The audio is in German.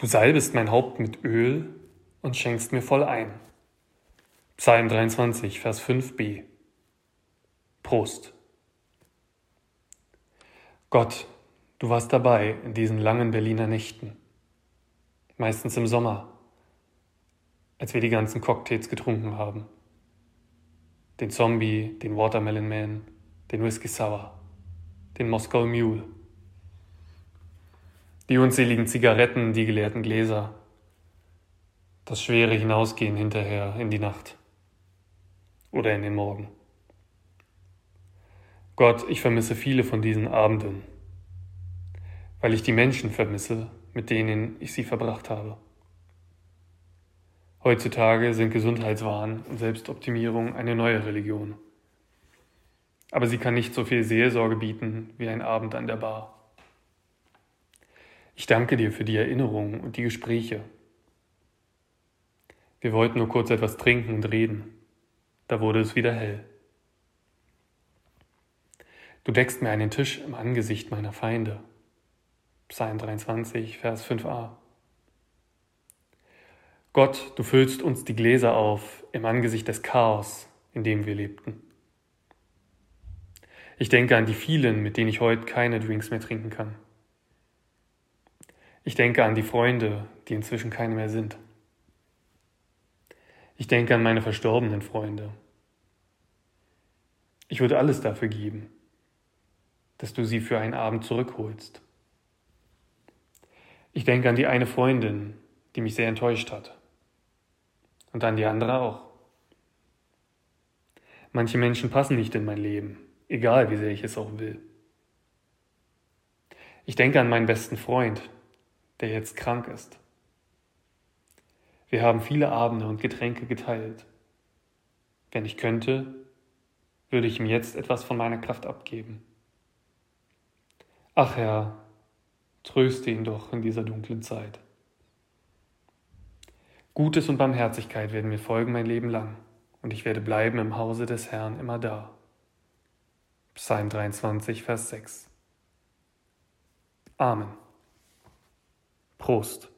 Du salbest mein Haupt mit Öl und schenkst mir voll ein. Psalm 23, Vers 5b. Prost. Gott, du warst dabei in diesen langen Berliner Nächten, meistens im Sommer, als wir die ganzen Cocktails getrunken haben. Den Zombie, den Watermelon Man, den Whisky Sour, den Moskau Mule. Die unzähligen Zigaretten, die geleerten Gläser, das schwere Hinausgehen hinterher in die Nacht oder in den Morgen. Gott, ich vermisse viele von diesen Abenden, weil ich die Menschen vermisse, mit denen ich sie verbracht habe. Heutzutage sind Gesundheitswahn und Selbstoptimierung eine neue Religion. Aber sie kann nicht so viel Seelsorge bieten wie ein Abend an der Bar. Ich danke dir für die Erinnerungen und die Gespräche. Wir wollten nur kurz etwas trinken und reden. Da wurde es wieder hell. Du deckst mir einen Tisch im Angesicht meiner Feinde. Psalm 23, Vers 5a. Gott, du füllst uns die Gläser auf im Angesicht des Chaos, in dem wir lebten. Ich denke an die vielen, mit denen ich heute keine Drinks mehr trinken kann. Ich denke an die Freunde, die inzwischen keine mehr sind. Ich denke an meine verstorbenen Freunde. Ich würde alles dafür geben, dass du sie für einen Abend zurückholst. Ich denke an die eine Freundin, die mich sehr enttäuscht hat. Und an die andere auch. Manche Menschen passen nicht in mein Leben, egal wie sehr ich es auch will. Ich denke an meinen besten Freund, der jetzt krank ist. Wir haben viele Abende und Getränke geteilt. Wenn ich könnte, würde ich ihm jetzt etwas von meiner Kraft abgeben. Ach Herr, tröste ihn doch in dieser dunklen Zeit. Gutes und Barmherzigkeit werden mir folgen mein Leben lang, und ich werde bleiben im Hause des Herrn immer da. Psalm 23, Vers 6. Amen. Prost.